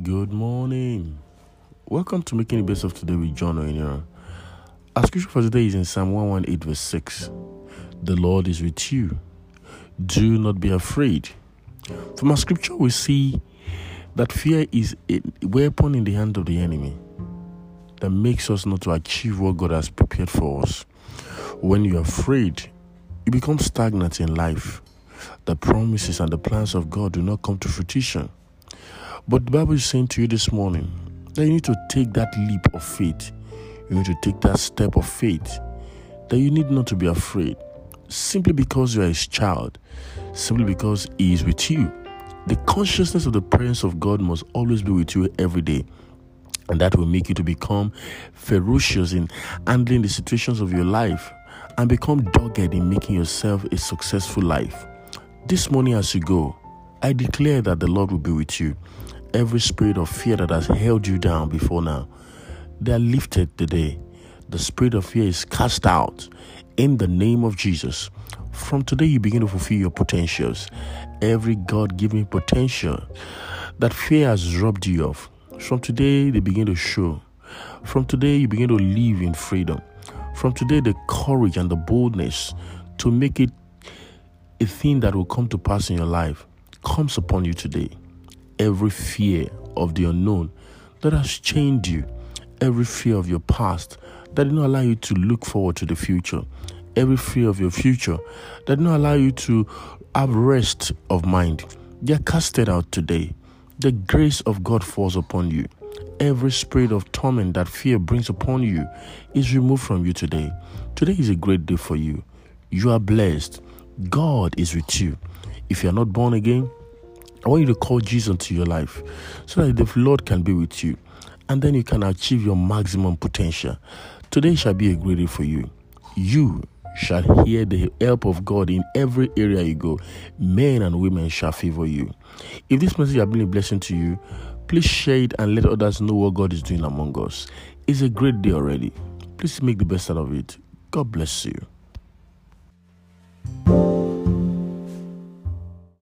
Good morning. Welcome to Making the Best of Today with John O'Neill. Our scripture for today is in Psalm 118, verse 6. The Lord is with you. Do not be afraid. From our scripture, we see that fear is a weapon in the hand of the enemy that makes us not to achieve what God has prepared for us. When you're afraid, you become stagnant in life. The promises and the plans of God do not come to fruition. But the Bible is saying to you this morning that you need to take that leap of faith. You need to take that step of faith. That you need not to be afraid simply because you are his child, simply because he is with you. The consciousness of the presence of God must always be with you every day. And that will make you to become ferocious in handling the situations of your life and become dogged in making yourself a successful life. This morning, as you go, I declare that the Lord will be with you. Every spirit of fear that has held you down before now, they are lifted today. The spirit of fear is cast out in the name of Jesus. From today, you begin to fulfill your potentials. Every God given potential that fear has robbed you of. From today, they begin to show. From today, you begin to live in freedom. From today, the courage and the boldness to make it a thing that will come to pass in your life comes upon you today every fear of the unknown that has chained you, every fear of your past that did not allow you to look forward to the future, every fear of your future that did not allow you to have rest of mind. They are casted out today. The grace of God falls upon you. Every spirit of torment that fear brings upon you is removed from you today. Today is a great day for you. You are blessed. God is with you. If you are not born again, I want you to call Jesus into your life so that the Lord can be with you and then you can achieve your maximum potential. Today shall be a great day for you. You shall hear the help of God in every area you go. Men and women shall favor you. If this message has been a blessing to you, please share it and let others know what God is doing among us. It's a great day already. Please make the best out of it. God bless you.